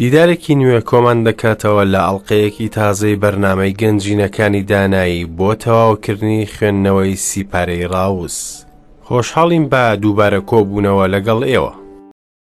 دیدارێکی نوێ کۆمان دەکاتەوە لە ئەڵلقەیەکی تازەی بەرنمەی گەنجینەکانی دانایی بۆ تەواوکردنی خوێندنەوەی سیپارەی ڕاوس. خۆشحاڵیم بە دووبارە کۆبوونەوە لەگەڵ ئێوە.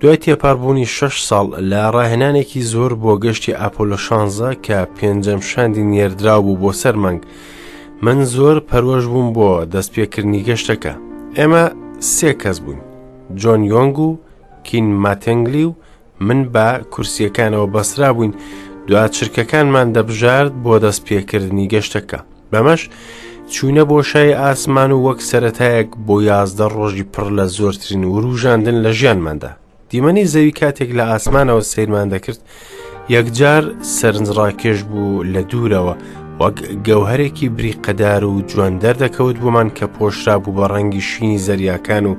دوای تێپەڕبوونی شەش ساڵ لە ڕاهێنانێکی زۆر بۆ گەشتی ئاپۆلۆ شانزە کە پێنجەم شاندی نێردراو بوو بۆ سەر مانگ من زۆر پەروەش بووم بۆ دەستپێکردنی گەشتەکە ئێمە سێ کەس بوون جۆن یۆنگ و کین ماتنگلی و من بە کورسیەکانەوە بەسرا بووین دو چرکەکانمان دەبژارد بۆ دەستپێکردنی گەشتەکە بەمەش چوونە بۆ شای ئاسمان و وەک سەتایەک بۆ یازدە ڕۆژی پڕ لە زۆرترین وروژاندن لە ژیانماندا دیمەنی زەوی کاتێک لە ئاسمانەوە سیرمان دەکرد یەکجار سەرنجڕاکێش بوو لە دوورەوە وەک گەوهرێکی بریقەدار و جوان دەردەکەوت بۆمان کە پۆشرا بوو بە ڕەنگی شینی زەریاکان و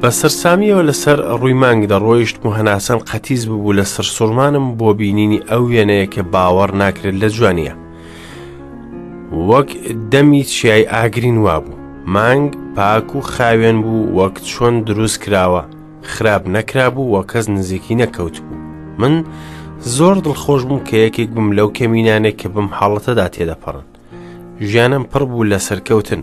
بە سەرسامیەوە لەسەر ڕووی مانگ دەڕۆیشتم و هەناسەم قەتیز ببوو لە سەرسوورمانم بۆ بینینی ئەو وێنەیە کە باوەڕ ناکرێت لە جوانیە وەک دەمی چیای ئاگرین وابوو مانگ پاک و خاوێن بوو وەک چۆن دروست کراوە خراپ نەکرابوو وە کەس نزیکی نەکەوت بوو من زۆر دڵخۆش بووم کە یەکێک بم لەو کەمینانێک کە بم حاڵەتەدا تێدەپەڕن ژیانم پڕ بوو لە سەرکەوتن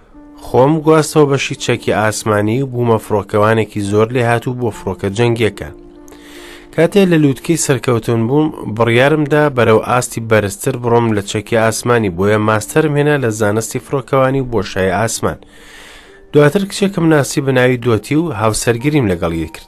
خۆم گواستەوە بەشی چەکی ئاسمانی و بوومە فڕۆکەوانێکی زۆر لێ هاتوو بۆ فڕۆکە جەنگیەکان کاتێ لە لووتکەی سەرکەوتن بووم بڕیارمدا بەرەو ئاستی بەرزتر بڕۆم لە چەکی ئاسمانی بۆیە ماستەرم هێنا لە زانستی فڕۆکەوانی و بۆشای ئاسمان دواتر کچێکم ناسی بەناوی دۆتی و هاوسەرگیریم لەگەڵ یەکرد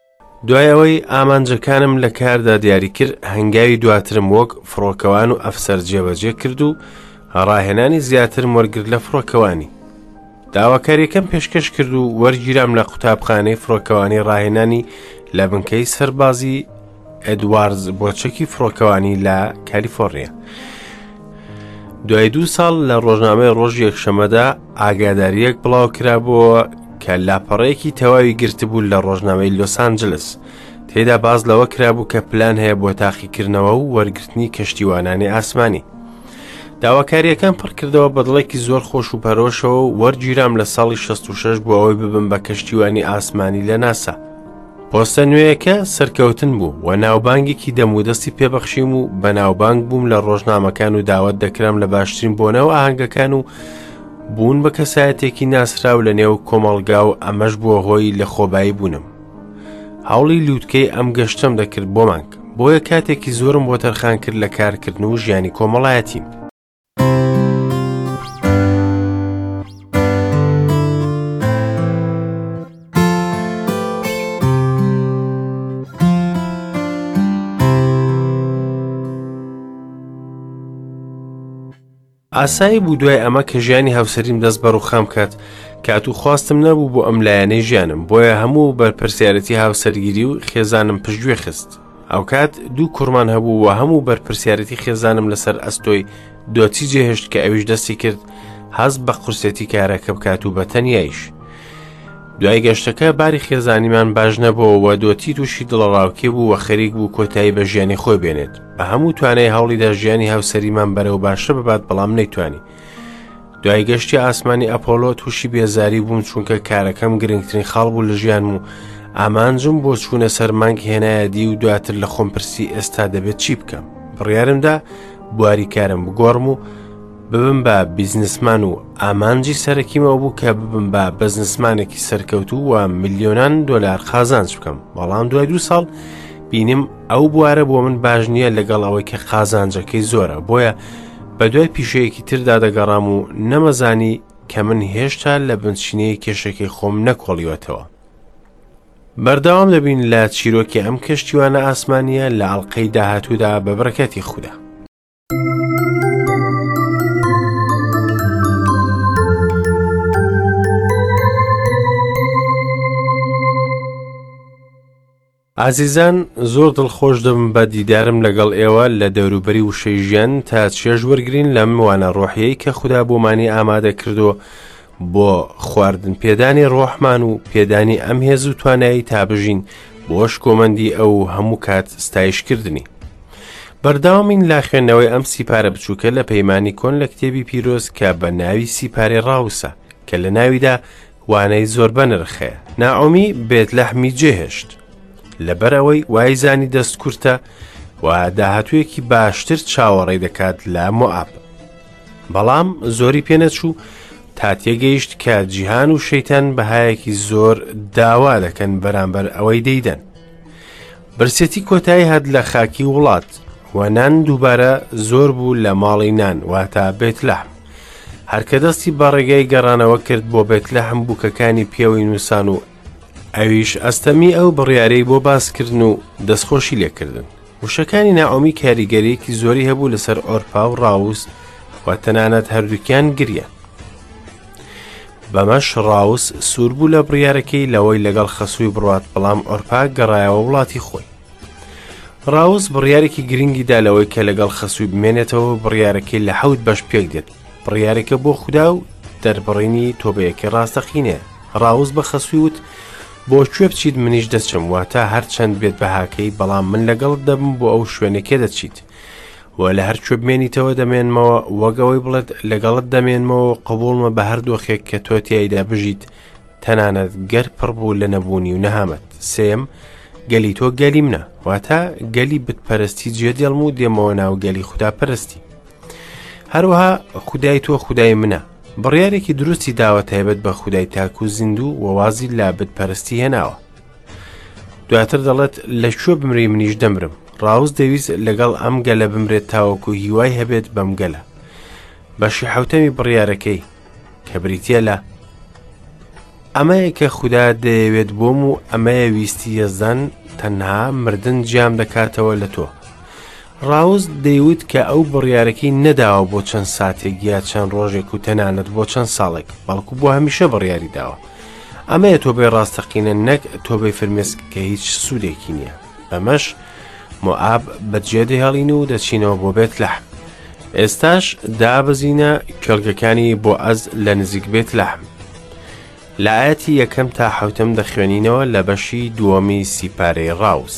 دوای ئەوەی ئامانجەکانم لە کاردا دیاری کرد هەنگاوی دواترم وەک فڕۆکەوان و ئەفسەر جێبەجێ کرد و ڕاهێنانی زیاترم وەرگر لە فڕۆکەوانی داواکاریەکەم پێشکەش کرد و وەرگیرام لە قوتابخانەی فڕۆکەوانی ڕاهێنانی لە بنکەی سەربازی ئەدوارز بۆ چەکی فڕۆکەوانی لە کالیفۆرنیا دوای دوو ساڵ لە ڕۆژنامەی ڕۆژ یەکشەمەدا ئاگادارییەک بڵاوکرابووەوە کە لاپەڕەیەکی تەواوی گرتبوو لە ڕۆژنامەی لۆسانجلس تێدا باز لەوە کرابوو کە پلان هەیە بۆ تاقیکردنەوە و وەرگرتنی کەشتیوانانی ئاسمانی داواکاریەکان پڕکردەوە بە دڵێکی زۆر خۆش و پەرۆشەوە وەرگیرام لە ساڵی 66 بۆ ئەوەی ببم بە کەشتیوانی ئاسمانی لە ناسا پۆستە نوێیەکە سەرکەوتن بوو و ناوبانگێکی دەمودەستی پێبەخشیم و بەناوبانگ بووم لە ڕۆژنامەکان و داوت دەکرام لە باشترین بۆنەوە ئاهەنگەکان و بوون بە کەسایەتێکی ناسراو لە نێو کۆمەڵگا و ئەمەش بووە هۆی لە خۆبایی بوونم هەوڵی لووتکەی ئەم گەشتم دەکرد بۆ مانگ بۆیە کاتێکی زۆرم بۆ تەرخان کرد لە کارکردن و ژیانی کۆمەڵایەتیم ئاسایی بوو دوای ئەمە کە ژیانی هاوسریم دەست بە ڕوخام کات کات و خواستم نەبوو بۆ ئەم لایەنەی ژیانم بۆیە هەموو بەرپرسیارەتی هاوسەرگیری و خێزانم پشتگوێ خست ئەوکات دوو کوڕمان هەبوو و هەموو بەرپرسیارەتی خێزانم لەسەر ئەستۆی دۆچی جێهێشت کە ئەویش دەستی کرد هەست بە قورسێتی کارەکە بکات و بە تەنیایش دوای گەشتەکە باری خێزانیمان باش نەبووەوە دۆتی تووشی دڵەڕاوکێ بوو وە خەریک بوو کۆتایی بە ژیانی خۆی بێنێت بە هەموو توانای هەوڵیدا ژیانی هاوسەریمان بەرەو باشە ببات بەڵام نەیتوانی دوای گەشتی ئاسمانی ئەپۆلۆ تووشی بێزاری بووم چونکە کارەکەم گرنگترین خاڵ بوو لە ژیانم و ئامانجم بۆ چوونە سەر مانگ هێنایە دی و دواتر لە خۆم پرسی ئێستا دەبێت چی بکەم بڕیارمدا بواری کارم بگۆڕم و ببم بە بیزنسمان و ئامانجی سەرەکیمەوە بوو کە ببم بە بەزنسمانێکی سەرکەوتو و میلیۆنان دۆلار قازانج بکەم بەڵام دوای دو ساڵ بینیم ئەو بوارە بۆ من باش نییە لەگەڵ ئەوەی کە قازانجەکەی زۆرە بۆیە بە دوای پیشەیەکی تردا دەگەڕام و نەمەزانی کە من هێشتا لە بنچینەی کێشەکەی خۆم نەکۆڵیوەتەوە. بەردەوام دەبین لە چیرۆکی ئەم کەشتیوانە ئاسمانیە لە ئەڵلقەی داهاتوودا بە بڕەکەتی خوددا. ئازیزان زۆر دڵخۆش دەبم بە دیدارم لەگەڵ ئێوە لە دەوروبەری وشەی ژیان تا چێژ وەرگرین لەم وانە ڕۆحیەی کە خوددا بۆمانی ئامادە کردو بۆ خواردن پێدانی ڕۆحمان و پێدانی ئەم هێز و توانایی تا بژین بۆش کۆمەندی ئەو هەموو کات ستایشکردنی بەرداوامین لا خوێندنەوەی ئەم سیپارە بچووکە لە پەیمانانی کۆن لە کتێبی پیرۆز کە بە ناوی سیپارێ ڕاوسە کە لە ناویدا وانەی زۆر بەنرخە. ناعۆمی بێتلەحمی جێهێشت. لەبەر ئەوەی وای زانی دەست کورتە و داهاتوویەکی باشتر چاوەڕێ دەکات لە مۆاب. بەڵام زۆری پێنەچوو تا تێگەیشت کە جیهان و شەیتەن بەهایەکی زۆر داوا دەکەن بەرامبەر ئەوەی دەیدەن. برسێتی کۆتایی هات لە خاکی وڵات و نان دووبارە زۆر بوو لە ماڵی نان واتە بێت لەحم هەرکە دەستی بە ڕێگەی گەڕانەوە کرد بۆ بێت لەحم بووکەکانی پێوەی نووسان و ئەویش ئەستەمی ئەو بڕیارەی بۆ باسکردن و دەستخۆشی لێکردن وشەکانی ناومی کاریگەریەکی زۆری هەبوو لەسەر ئۆرپا و ڕاوس و تەنانەت هەردووکیان گریان بەمەش ڕاوس سوور بوو لە بڕیارەکەی لەوەی لەگەڵ خەسووی بڕوات بەڵام ئۆرپا گەڕایەوە وڵاتی خۆی. ڕاوس بڕیارێکی گرنگی دا لەوەی کە لەگەڵ خەسووی بمێنێتەوە بڕیارەکەی لە حەوت بەش پێک دێت بڕیارێکە بۆ خودا و دەربڕینی تۆبەیەکی ڕاستەقینەیە ڕاوس بە خەسووی وت بۆ کوێ بچیت منیش دەچم واتە هەرچەند بێت بەهاکەی بەڵام من لەگەڵت دەبم بۆ ئەو شوێنێکێ دەچیت وە لە هەر کوێ بمێنیتەوە دەمێنمەوە وەک ئەوەی بڵێت لەگەڵت دەمێنمەوە قبوڵمە بە هەر دۆخێک کە تۆ تیایدا بژیت تەنانەت گەر پڕ بوو لە نەبوونی و نەهامەت سێم گەلی تۆ گەلی منە واتە گەلی بتپەرستی جێ دێڵم و دێمەوە ناو گەلی خوددا پەرستی هەروەها خودای تۆ خودای منە بڕیارێکی دروستی داوە تایبەت بە خودای تاکو زیندوو وەوازی لابت پەرستی هێناوە دواتر دەڵێت لە کوێ بمری منیش دەمرم ڕاوز دەویست لەگەڵ ئەم گەلە بمرێت تاوەکو هیوای هەبێت بەم گەلە بەشی حوتەمی بڕیارەکەی کە بریتە لە ئەمەیە کە خوددا دەیەوێت بۆم و ئەمەیە ویستی یەزدان تەنها مردن جیام دەکاتەوە لە تۆ ڕاوس دەیوت کە ئەو بڕیارەکەی نەداوە بۆ چەند ساتێک یا چەند ڕۆژێک و تەنانەت بۆ چەند ساڵێک بەڵکو بۆ هەمیشە بڕیاری داوە ئەمەیە تۆ بێ ڕاستەقینە نەک تۆ بێ فرمێسک کە هیچ سوودێکی نییە بەمەش مۆئاب بەجێ دەهێڵین و دەچینەوە بۆ بێت لەحم ئێستاش دابەزینە کێڵگەکانی بۆ ئەز لە نزیک بێت لەحم لایەتی یەکەم تا حوتم دەخوێنینەوە لە بەشی دووەمی سیپارەی ڕاوس.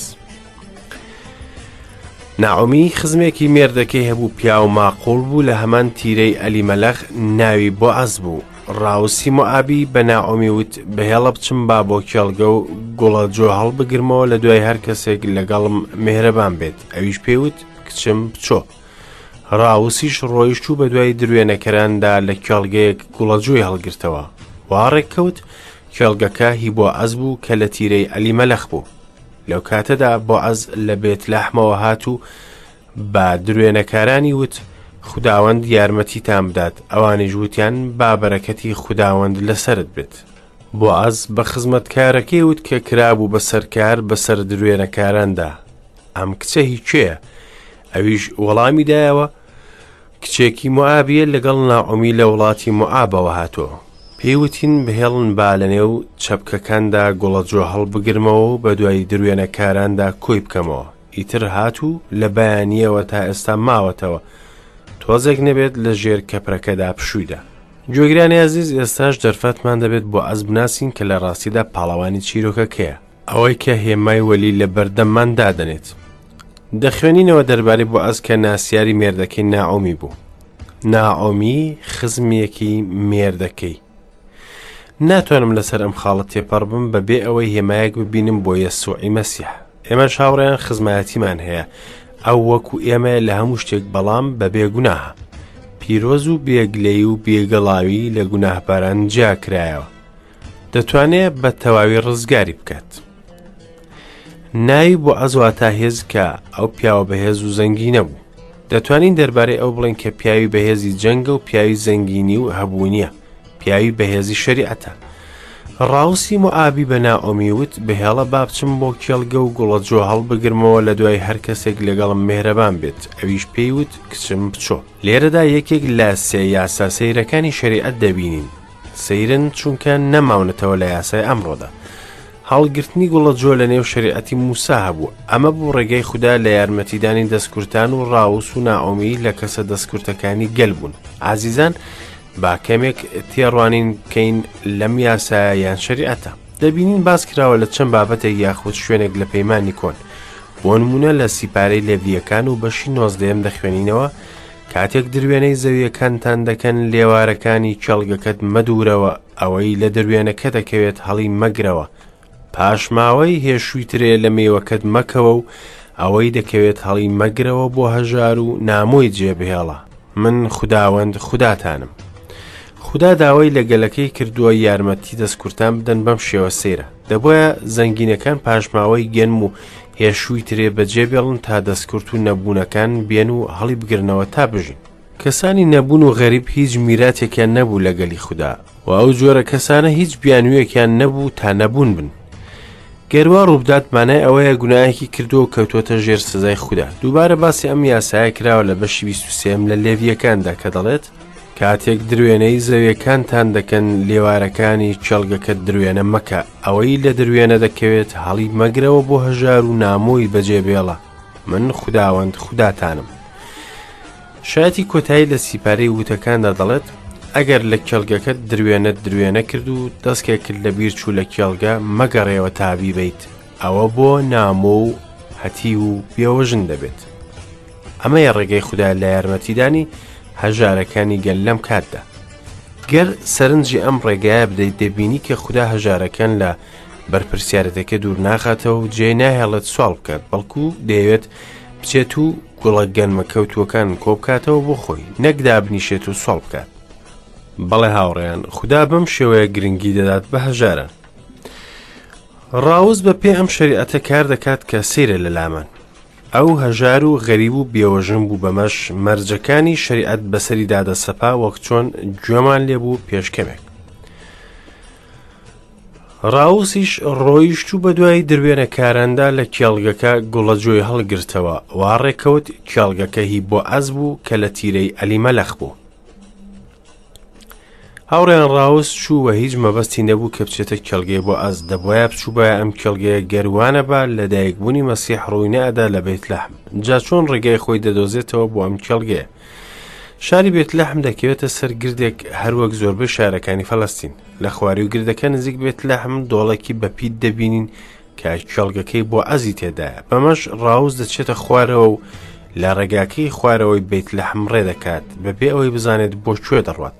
نائۆمی خزمێکی مێردەکەی هەبوو پیاو ماقوڵ بوو لە هەمان تیرەی ئەلی مەلەخ ناوی بۆ عەز بوو ڕاوسی مۆابی بە نائۆمی وت بەهێڵە بچم با بۆ کێڵگە و گوڵە جۆ هەڵبگرمەوە لە دوای هەر کەسێک لەگەڵم مهرەبان بێت ئەویش پێوت کچم بچۆ ڕاوسیش ڕۆیشت و بە دوای دروێنەکەراندا لە کێڵگەیەک گوڵە جۆی هەڵگرتەوە واڕێک کەوت کێڵگەکە هی بۆ عەز بوو کە لە تیرەی ئەلی مەلەخ بوو لەو کاتەدا بۆعەز لە بێتلەحمەوە هات و بە دروێنەکارانی وت، خوداوەند یارمەتیتان بدات، ئەوانیش وتیان، با بەرەکەتی خوداوەند لەسەرت بێت. بۆعەز بە خزمەتکارەکەی وت کە کرابوو بە سەرکار بەسەر دروێنەکاراندا، ئەم کچە هی کێیە؟ ئەویش وەڵامی دایەوە، کچێکی موعابیە لەگەڵ ناعومی لە وڵاتی موعابەوە هاتۆ پێی وتین بهێڵن با لە نێو چەپکەکاندا گوڵەجۆ هەڵبگرمەوە و بە دوای دروێنەکاراندا کۆی بکەمەوە ئیتر هات و لە بەیانیەوە تا ئێستا ماوەتەوە تۆزێک نەبێت لە ژێر کەپرەکەدا پشوویدا گوێگرانی ئازیز ئێستاش دەرفەتمان دەبێت بۆ ئەز بناسین کە لە ڕاستیدا پاڵەوانی چیرۆکەکەیە ئەوەی کە هێمای وەلی لە بەردەممان دادەنێت دەخوێنینەوە دەربارەی بۆ ئەز کە ناسیاری مێردەکەی ناعۆمی بوو ناعۆمی خزمێکی مێردەکەی ناتوانم لەسەر ئەم خاڵت تێپەڕ بم بەبێ ئەوەی هێمایەک ببینم بۆ یە سوعی مەسیح ئێمە شاوڕێیان خزمایەتیمان هەیە ئەو وەکو ئێمە لە هەموو شتێک بەڵام بە بێگوناهە پیرۆز و بێگلەی و بێگەڵاوی لە گوناهباران جیاکرایەوە دەتوانێ بە تەواوی ڕزگاری بکات ناوی بۆ ئەزوا تا هێز کە ئەو پیاوە بەهێز و زەنگی نەبوو دەتوانین دەربارەی ئەو بڵێن کە پیاوی بەهێزی جەنگە و پیاوی زەنگینی و هەبوونیە پیاوی بەهێزی شەریعەتە ڕاوسی مۆابی بە نائۆمی وت بهێڵە بابچم بۆ کێڵگە و گوڵە جۆ هەڵبگرمەوە لە دوای هەر کەسێک لەگەڵم مهرەبان بێت ئەویش پێیوت کچم بچۆ لێرەدا یەکێک لە سێ یاسا سەیرەکانی شریعەت دەبینین سەیرن چونکە نەماونەتەوە لە یاسای ئەمڕۆدا. هەڵگرتنی گوڵە جۆ لە نێو شریعەتی موسا هەبوو ئەمە بوو ڕێگەی خوددا لە یارمەتیدانی دەستکورتان و ڕاوس و ناومی لە کەسە دەستکورتەکانی گەل بوون ئازیزان با کەمێک تێڕوانین بکەین لەم یاسا یان شریعەتە دەبینین باس کراوە لە چەند بابەتێک یاخود شوێنێک لە پەیمانانی کۆن بۆ نمونە لە سیپارەی لێبریەکان و بەشی نۆزدەم دەخوێنینەوە کاتێک دروێنەی زەوییەکانتان دەکەن لێوارەکانی کێڵگەکەت مەدورەوە ئەوەی لە دروێنەکە دەکەوێت هەڵی مەگرەوە پاشماوەی هێشووی ترێ لە مێوەکەت مەکەوە و ئەوەی دەکەوێت هەڵی مەگرەوە بۆ هەژار و نامۆی جێبهێڵە من خداوەند خوداتانم خدا داوای لە گەلەکەی کردووە یارمەتی دەستکورتان بدەن بەم شێوە سەیرە دەبوایە زەنگینەکان پاشماوەی گەنم و هێشووی ترێ بەجێبێڵن تا دەستکرد و نەبوونەکان بێن و هەڵی بگرنەوە تا بژین. کەسانی نەبوون و غەریب هیچ میراتێکیان نەبوو لە گەلی خودا و ئەو جۆرە کەسانە هیچ بیانوویەکیان نەبوو تا نەبوون بن. گەروا ڕووبدات مانای ئەوەیە گوناهێکی کردو و کەوتوەتە ژێر سزای خودا دووبارە باسی ئەم یاسایە کراوە لە بەشی بیست و سێم لە لێڤیەکاندا کە دەڵێت کاتێک دروێنەی زەویەکانتان دەکەن لێوارەکانی کێڵگەکەت دروێنە مەکە ئەوەی لە دروێنە دەکەوێت هەڵی مەگرەوە بۆ هەژار و نامۆی بەجێ بێڵە من خداوەند خوداتانم شایەتی کۆتایی لە سیپارەی وتەکاندا دەڵێت ئەگەر لە کێڵگەکەت دروێنە دروێنە کرد و دەستکێکرد لە بیر چوو لە کێڵگە مەگەڕێەوە تابی بیت ئەوە بۆ نامۆ و هەتیو و بێوەژن دەبێت. ئەمەیە ڕێگەی خودا لە یارمەتیدانی هەژارەکانی گەل لەم کاتدا. گەر سەرنجی ئەم ڕێگایە بدەیت دەبینی کە خوددا هەژارەکان لە بەرپرسیارەتەکە دوور ناخاتەوە و جێ ناهێڵێت سوال بکات بەڵکو دەیەوێت بچێت و گوڵە گەنمە کەوتووەکان کۆبکاتەوە بۆ خۆی نەکدا بنیشێت و سوال بکات بەڵێ هاوڕێیان خوددا بەم شێوەیە گرنگی دەدات بە هەژاران ڕاوز بە پێ ئەم شریعەتە کار دەکات کە سیرە لە لامان ئەو هەژار و غەریب و بێوەژن بوو بەمەش مەرجەکانی شریعەت بەسەری دادە سەپا وەک چۆن گوێمان لێبوو پێشکەمێک ڕاوسیش ڕۆیشت و بە دوای دروێنە کاراندا لە کێڵگەکە گوڵەجۆی هەڵگرتەوە واڕێکەوت کێڵگەکە هی بۆ ئەز بوو کە لە تیرەی ئەلیمەلەخ بوو هاوڕێیان ڕاوس چوو و هیچ مەبەستی نەبوو کە بچێتە کێڵگەی بۆ ئەز دەبواە بچووبایە ئەم کێڵگەیە گەروانە بە لە دایکبوونی مەسیح ڕووی نەئەدا لە بێت لەحم جا چۆن ڕێگای خۆی دەدۆزێتەوە بۆ ئەم کێڵگەیە شاری بێت لەحم دەکەوێتە سەر گردێک هەروەک زۆربەی شارەکانی فەلستین لە خواری و گردەکە نزیک بێت لەحم دۆڵێکی بەپیت دەبینین کە کێڵگەکەی بۆ عەزی تێدایە، بەمەش ڕاوس دەچێتە خوارەوە و لە ڕێگاکەی خوارەوەی بەیت لەحم ڕێ دەکات بەبێ ئەوەی بزانێت بۆ کوێ دەڕوات.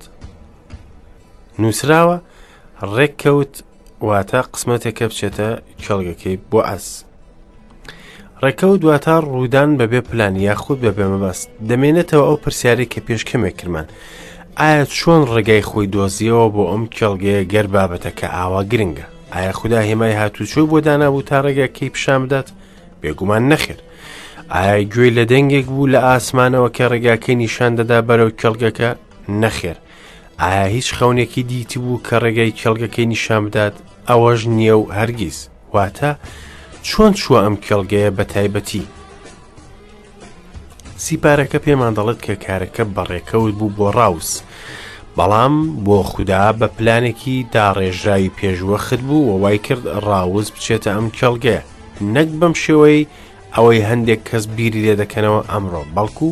نووسراوە ڕێککەوت واتە قسمەتێکە بچێتە کێڵگەکەی بۆ ئەس. ڕێکەوت دواتە ڕوودان بەبێ پلان یاخود بە بێمەبەست دەمێنێتەوە ئەو پرسیارێک کە پێش کەمێک کرمان. ئایا چۆن ڕێگای خۆی دۆزیەوە بۆ ئەم کێڵگەیە گەر بابەتەکە ئاوا گرنگە؟ ئایا خودا هێمای هاتوچۆی بۆ دانابوو تا ڕێگەکەی پیشان بدات بێگومان نەخێر ئایا گوێی لە دەنگێک بوو لە ئاسمانەوە کە ڕێگاکەی نیشان دەدا بەرەو کێڵگەکە نەخێر ئایا هیچ خەونێکی دیتی بوو کە ڕێگای کێڵگەکەی نیشان بدات ئەوەش نییە و هەرگیز واتە چۆن چووە ئەم کێڵگەیە بە تایبەتی سیپارەکە پێمان دەڵێت کە کارەکە بەڕێکەوت بوو بۆ ڕاوس بەڵام بۆ خوددا بە پلانێکی داڕێژراوی پێشوەخت بوو و وای کرد ڕاوز بچێتە ئەم کێڵگەیە نەک بەم شێوەی ئەوەی هەندێک کەس بیری لێ دەکەنەوە ئەمڕۆ بەڵکو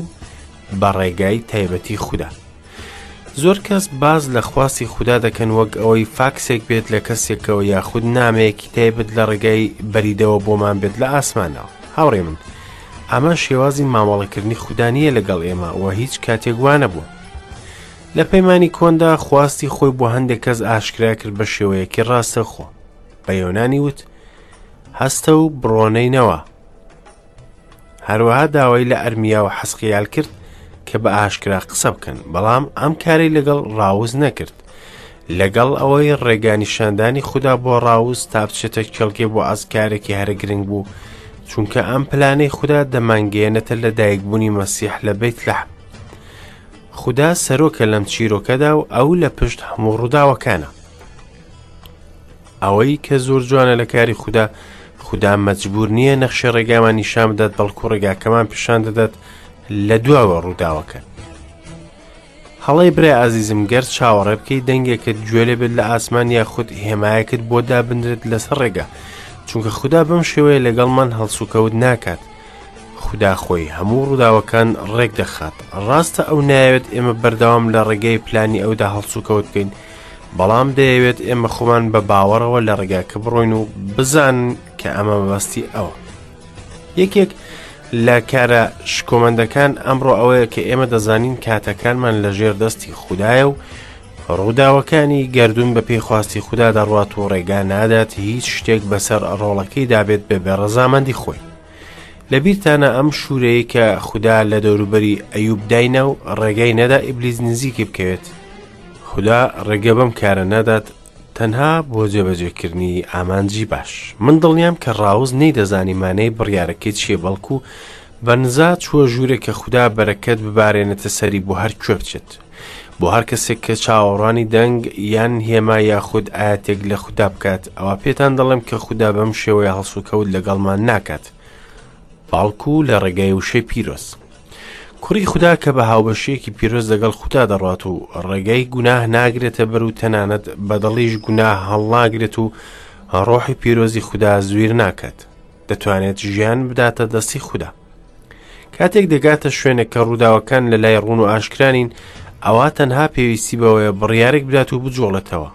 بە ڕێگای تایبەتی خوددا زۆر کەس باس لە خواستی خودا دەکەن وەک ئەوەی فاکسێک بێت لە کەسێکەوە یاخود نامەیەکی تایبەت لە ڕێگای بەریدەوە بۆمان بێت لە ئاسمانەوە هاوڕێ من ئەمە شێوازی مامەڵەکردنی خوددانە لەگەڵ ئێمە و هیچ کاتێک وانە بوو لە پەیمانانی کۆندا خواستی خۆی بۆ هەندێک کەس ئاشکرا کرد بە شێوەیەکی ڕاستەخۆ بە یۆنانی وت هەستە و بڕۆنەینەوە هەروەها داوای لە ئەرمیا و حەسقیال کرد کە بە ئاشکرا قسە بکەن بەڵام ئەم کاری لەگەڵ ڕاوز نەکرد لەگەڵ ئەوەی ڕێگانیشاندانی خوددا بۆ ڕاوز تا بچێتە کێڵگەی بۆ ئازکارێکی هەرە گرنگ بوو چونکە ئەم پلانەی خوددا دەمانگەیەنێتە لە دایکبوونی مەسیح لە بیت لە خوددا سەرۆکە لەم چیرۆکەدا و ئەو لە پشت هەموو ڕووداوەکانە ئەوەی کە زۆر جوانە لە کاری خودا خودا مەجبور نییە نەخشی ڕێگامان نیشان بدات بەڵکو ڕێگاکەمان پیشان دەدات لە دواوە ڕووداوەکە هەڵی برای ئازیزم گەر چاوەڕێ بکەی دەنگێکت گوێ لێ بێت لە ئاسمان یاخود هێمایەکت بۆ دابنرێت لەسەر ڕێگە چونکە خوددا بەم شێوەیە لەگەڵمان هەڵسوکەوت ناکات خدا خۆی هەموو ڕووداوەکان ڕێک دەخات ڕاستە ئەو نایەوێت ئێمە بەردەوام لە ڕێگەی پلانی ئەودا هەڵسوکەوت بکەین و بەڵام دەیەوێت ئێمە خۆمان بە باوەڕەوە لە ڕێگاکە بڕۆین و بزان کە ئەمە بەستی ئەوە یەکێک لە کارە شکۆمەندەکان ئەمڕۆ ئەوەیە کە ئێمە دەزانین کاتەکانمان لە ژێر دەستی خوددایە و ڕووداوەکانی گردون بە پێی خواستی خوددا دەڕوات و ڕێگا نادات هیچ شتێک بەسەر ڕۆڵەکەی دابێت بە بێڕەزامەندی خۆی لە بیرتانە ئەم شوورەیە کە خوددا لە دەوروبەری ئەیوب داینا و ڕێگای نەدا ئیبلیز نزیکی بکەوێت خدا ڕێگە بەم کارە نادات تەنها بۆ جێبەجێکردنی ئامانجی باش من دڵنیام کە ڕاوز نەی دەزانی مانەی بڕیارەکەی چیە بەڵکو بەنزا چووە ژوورێک کە خوددا بەرەکەت ببارێنێتە سەری بۆ هەر کوێ بچێت بۆ هەر کەسێک کە چاوەڕوانی دەنگ یان هێما یاخود ئاەتێک لە خودا بکات ئەوە پێتان دەڵێم کە خودا بەم شێوەیە هەڵسوکەوت لەگەڵمان ناکات باڵکو و لە ڕێگای وشەی پیرۆست کوڕی خوددا کە بە هاوبەشیەکی پیرۆز لەگەڵ خوددا دەڕات و ڕێگەی گوناه ناگرێتە بەر و تەنانەت بەدڵیش گوناه هەڵناگرێت و ڕۆحی پیرۆزی خوددا زویر ناکات دەتوانێت ژیان بداتە دەستی خوددا کاتێک دەگاتە شوێنێک کە ڕووداوەکان لە لای ڕوون و ئاشکرانین ئەوە تەنها پێویستی بەوەیە بڕیارێک بدات و بجۆڵێتەوە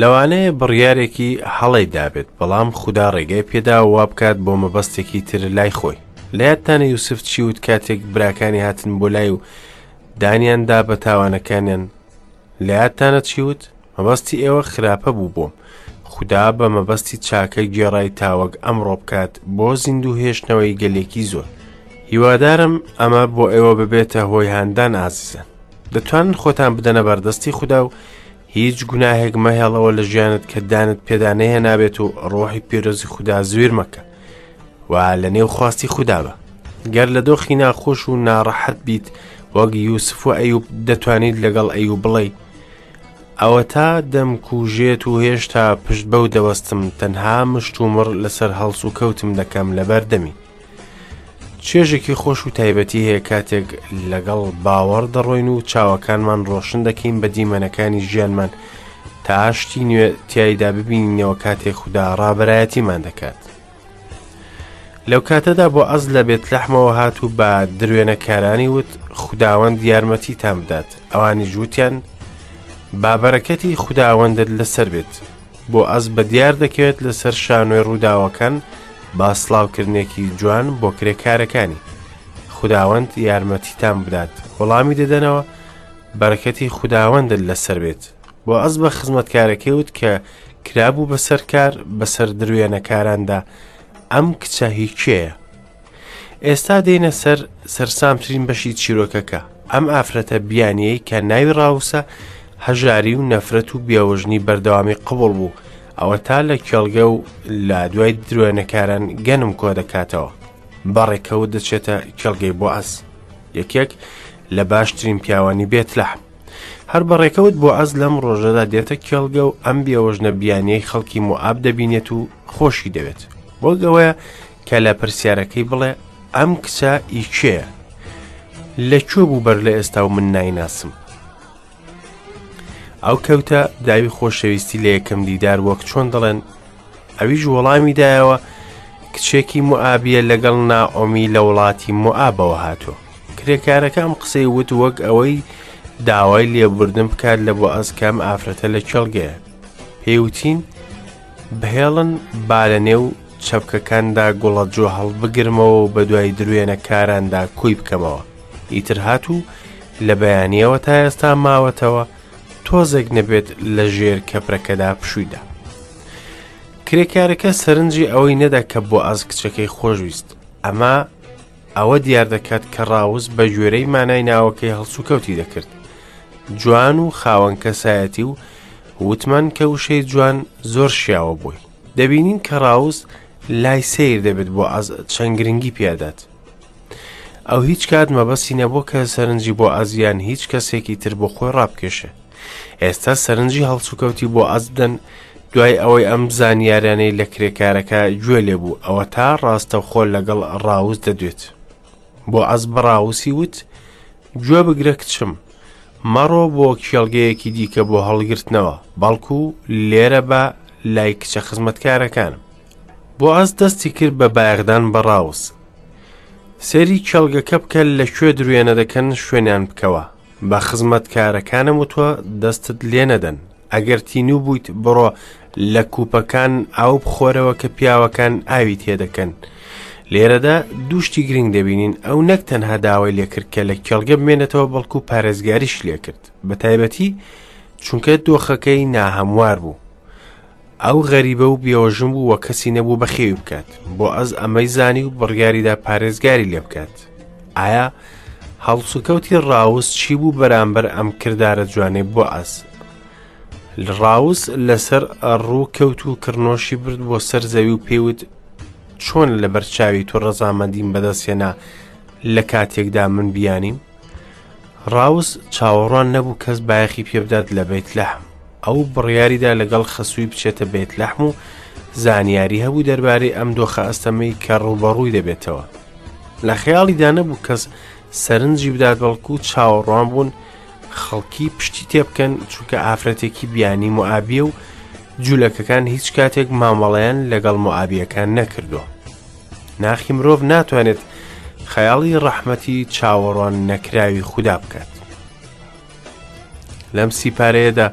لەوانەیە بڕیارێکی هەڵی دابێت بەڵام خوددا ڕێگای پێدا وا بکات بۆ مەبەستێکی تر لای خۆی لەتانە یوسف چیوت کاتێک براکانی هاتن بۆ لای و دانیاندا بە تاوانەکانیان لەتانە چیوت مەبەستی ئێوە خراپە بوو بۆم خودا بە مەبەستی چاکە گێڕای تاوەک ئەمڕۆ بکات بۆ زیندوو هێشتنەوەی گەلێکی زۆر هیوادارم ئەمە بۆ ئێوە ببێتە هۆی هاندان ئازیزە دەتوانن خۆتان بدەنە بەردەستی خودا و هیچ گوناهێک مەهێڵەوە لە ژیانت کە دانت پێدانەیە نابێت و ڕۆحی پیرۆزی خوددا زویر مەکە و لە نێو خواستی خودا بە گەر لە دۆخی ناخۆش و ناڕەحەت بیت وەک یوسف و ئەیوب دەتوانیت لەگەڵ ئەیو بڵێ ئەوەتا دەمکوژێت و هێشتا پشت بەو دەبەستم تەنها مشتومڕ لەسەر هەڵس و کەوتم دەکەم لەبەر دەمی چێژێکی خۆش و تایبەتی هەیە کاتێک لەگەڵ باوەڕ دەڕۆین و چاوەکانمان ڕۆشن دەکەین بە دیمەنەکانی ژیانمان تاشتی نوێ تایدا ببینینەوە کاتێک خوددا ڕابەرایەتیمان دەکات. لەو کاتەدا بۆ ئەز لە بێت لەحمەوە هات و بە دروێنەکارانی وت خداوەند یارمەتیتان بدات ئەوانی جووتیان بابەرەکەتی خداوەندت لەسەر بێت بۆ ئەس بە دیار دەکەوێت لەسەر شانۆی ڕووداوەکان با سلااوکردنێکی جوان بۆ کرێکارەکانی خداوەند یارمەتیتان بدات وەڵامی دەدەنەوە بەرەکەتی خداوەندت لەسەر بێت وەعز بە خزمەتکارەکەی وت کە کرابوو بەسەر کار بەسەر دروێنەکاراندا ئەم کچە هی کێیە؟ ئێستا دێنە سەر سەرسامترین بەشی چیرۆکەکە ئەم ئافرەتە بیانیەی کە ناوی ڕاوسە هەژاری و نەفرەت و بێوەژنی بەردەوامی قبول بوو ئەوە تا لە کێڵگە و لە دوای درۆێنەکاران گەنم کۆ دەکاتەوە بەڕێکەوت دەچێتە کێڵگەی بۆ ئەس یەکێک لە باشترین پیاوانی بێتلەحم هەر بە ڕێکەوت بۆعەز لەم ڕۆژەدا دێتە کێڵگە و ئەم بێوەژنە بیانیەی خەڵکی موعاب دەبینێت و خۆشی دەوێت وەک ئەوەیە کە لە پرسیارەکەی بڵێ ئەم کچە ئیکێە لە کوێ بوو بەر لە ئێستا و من نایناسم ئەو کەوتە داوی خۆشەویستی لە یەکەم دیدار وەک چۆن دەڵێن ئەویش وەڵامی دایەوە، کچێکی موئابیە لەگەڵ نائۆمی لە وڵاتی موئابەوە هاتووە. کرێکارەکە ئەم قسەی وت وەک ئەوەی داوای لێبوردن بکات لە بۆئاز کە ئەم ئافرەتە لە کێڵگەیە. پێیوتین، بهێڵن با لە نێو چەپکەکاندا گوڵەجۆ هەڵبگرمەوە و بە دوای دروێنەکاراندا کۆی بکەمەوە. ئیتر هات و لە بەیانیەوە تا ئێستا ماوەتەوە، تۆزێک نەبێت لە ژێر کەپرەکەدا پشوویدا. کرێکارەکە سەرنجی ئەوەی نەدا کە بۆئاز کچەکەی خۆشویست، ئەمە ئەوە دیار دەکات کە ڕاوس بە گوێرەی مانای ناوەکەی هەڵسوکەوتی دەکرد. جوان و خاوەن کەسایەتی و وتمان کە وشەی جوان زۆر شیاوە بووی. دەبینین کە ڕاوس لای سیر دەبێت بۆ ئاز چەند گرنگی پیادات. ئەو هیچ کات مەبەستی نەبووە کە سەرنجی بۆ ئازیان هیچ کەسێکی تر بۆ خۆی ڕابکێشێ. ئێستا سەرنجی هەڵسوکەوتی بۆ ئەز بدەن دوای ئەوەی ئەم زانیارانەی لە کرێکارەکە گوێ لێ بوو ئەوە تا ڕاستەوخۆ لەگەڵ ڕاوس دەدوێت بۆ ئەز بەڕاوسی وت گوێ بگرە کچم مەڕۆ بۆ کێڵگەیەکی دیکە بۆ هەڵگرتنەوە بەڵکو لێرە بە لای کچە خزمەتکارەکانم بۆ ئەس دەستی کرد بە بایەغدان بە ڕاوس سەری کێڵگەکە بکە لە کوێ دروێنە دەکەن شوێنیان بکەوە بە خزمەتکارەکانم وتوە دەستت لێ نەدەن ئەگەر تینوو بوویت بڕۆ لە کوپەکان ئاو بخۆرەوە کە پیاوەکان ئاوی تێدەکەن لێرەدا دووشتی گرنگ دەبینین ئەو نەک تەنها داوای لێکرد کە لە کێڵگە بمێنێتەوە بەڵکو پارێزگاریش لێکرد بە تایبەتی چونکە دۆخەکەی ناهەموار بوو ئەو غەریبە و بێۆژن بوو وە کەسی نەبوو بە خێوی بکات بۆ ئەز ئەمەی زانی و بڕیاریدا پارێزگاری لێ بکات ئایا هەڵسوکەوتی ڕاوس چی بوو بەرامبەر ئەم کردارە جوانێ بۆ ئەس ڕاوس لەسەر ڕوو کەوت و کڕنۆشی برد بۆ سەر زەوی و پێوت چۆن لە بەرچاوی تۆ ڕەزامەندیم بەدەستێنا لە کاتێکدا من بیانیم ڕاوس چاوەڕوان نەبوو کەس بایەخی پێبدات لە بیت لەحم ئەو بڕیاریدا لەگەڵ خەسووی بچێتە بیت لەحم و زانیاری هەبوو دەربارەی ئەم دۆخە ئەستەمەی کە ڕووبەڕووی دەبێتەوە لە خەیاڵیدا نەبوو کەس سەرنجی بدات بەڵکو و چاوەڕوان بوون خەڵکی پشتی تێ بکەن چونکە ئافرەتێکی بیانی موعابیە و جوولەکەکان هیچ کاتێک مامەڵەیان لەگەڵ موعابیەکان نەکردووە ناخی مرۆڤ ناتوانێت خەیاڵی ڕەحمەتی چاوەڕوان نەکراوی خوددا بکات لەم سیپارەیەدا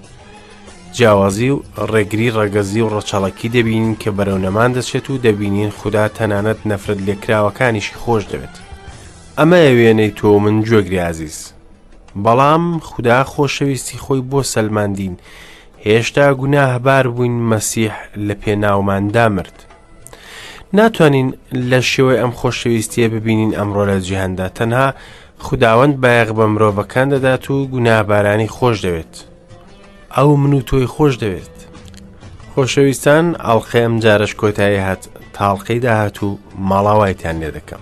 جیاوازی و ڕێگری ڕەگەزی و ڕەچەڵکی دەبینین کە بەرەو نەمان دەچێت و دەبینین خوددا تەنانەت نەفرەت لێکراوەکانیشی خۆش دەوێت ئەمە وێنەی تۆ من جۆگری عزیز بەڵام خوددا خۆشەویستی خۆی بۆ سەلماندین هێشتا گوناهبار بووین مەسیح لە پێناوماندا مرد ناتوانین لە شێوەی ئەم خۆشەویستیە ببینین ئەمڕۆ لە جیهاندا تەنها خداوەند بایەق بە مرۆڤەکان دەدات و گونابارانی خۆش دەوێت ئەو من و تۆی خۆش دەوێت خۆشەویستان ئەڵلقەیەم جارش کۆتایی هات تاڵقەی داهات و ماڵاوایتان لێ دەکەم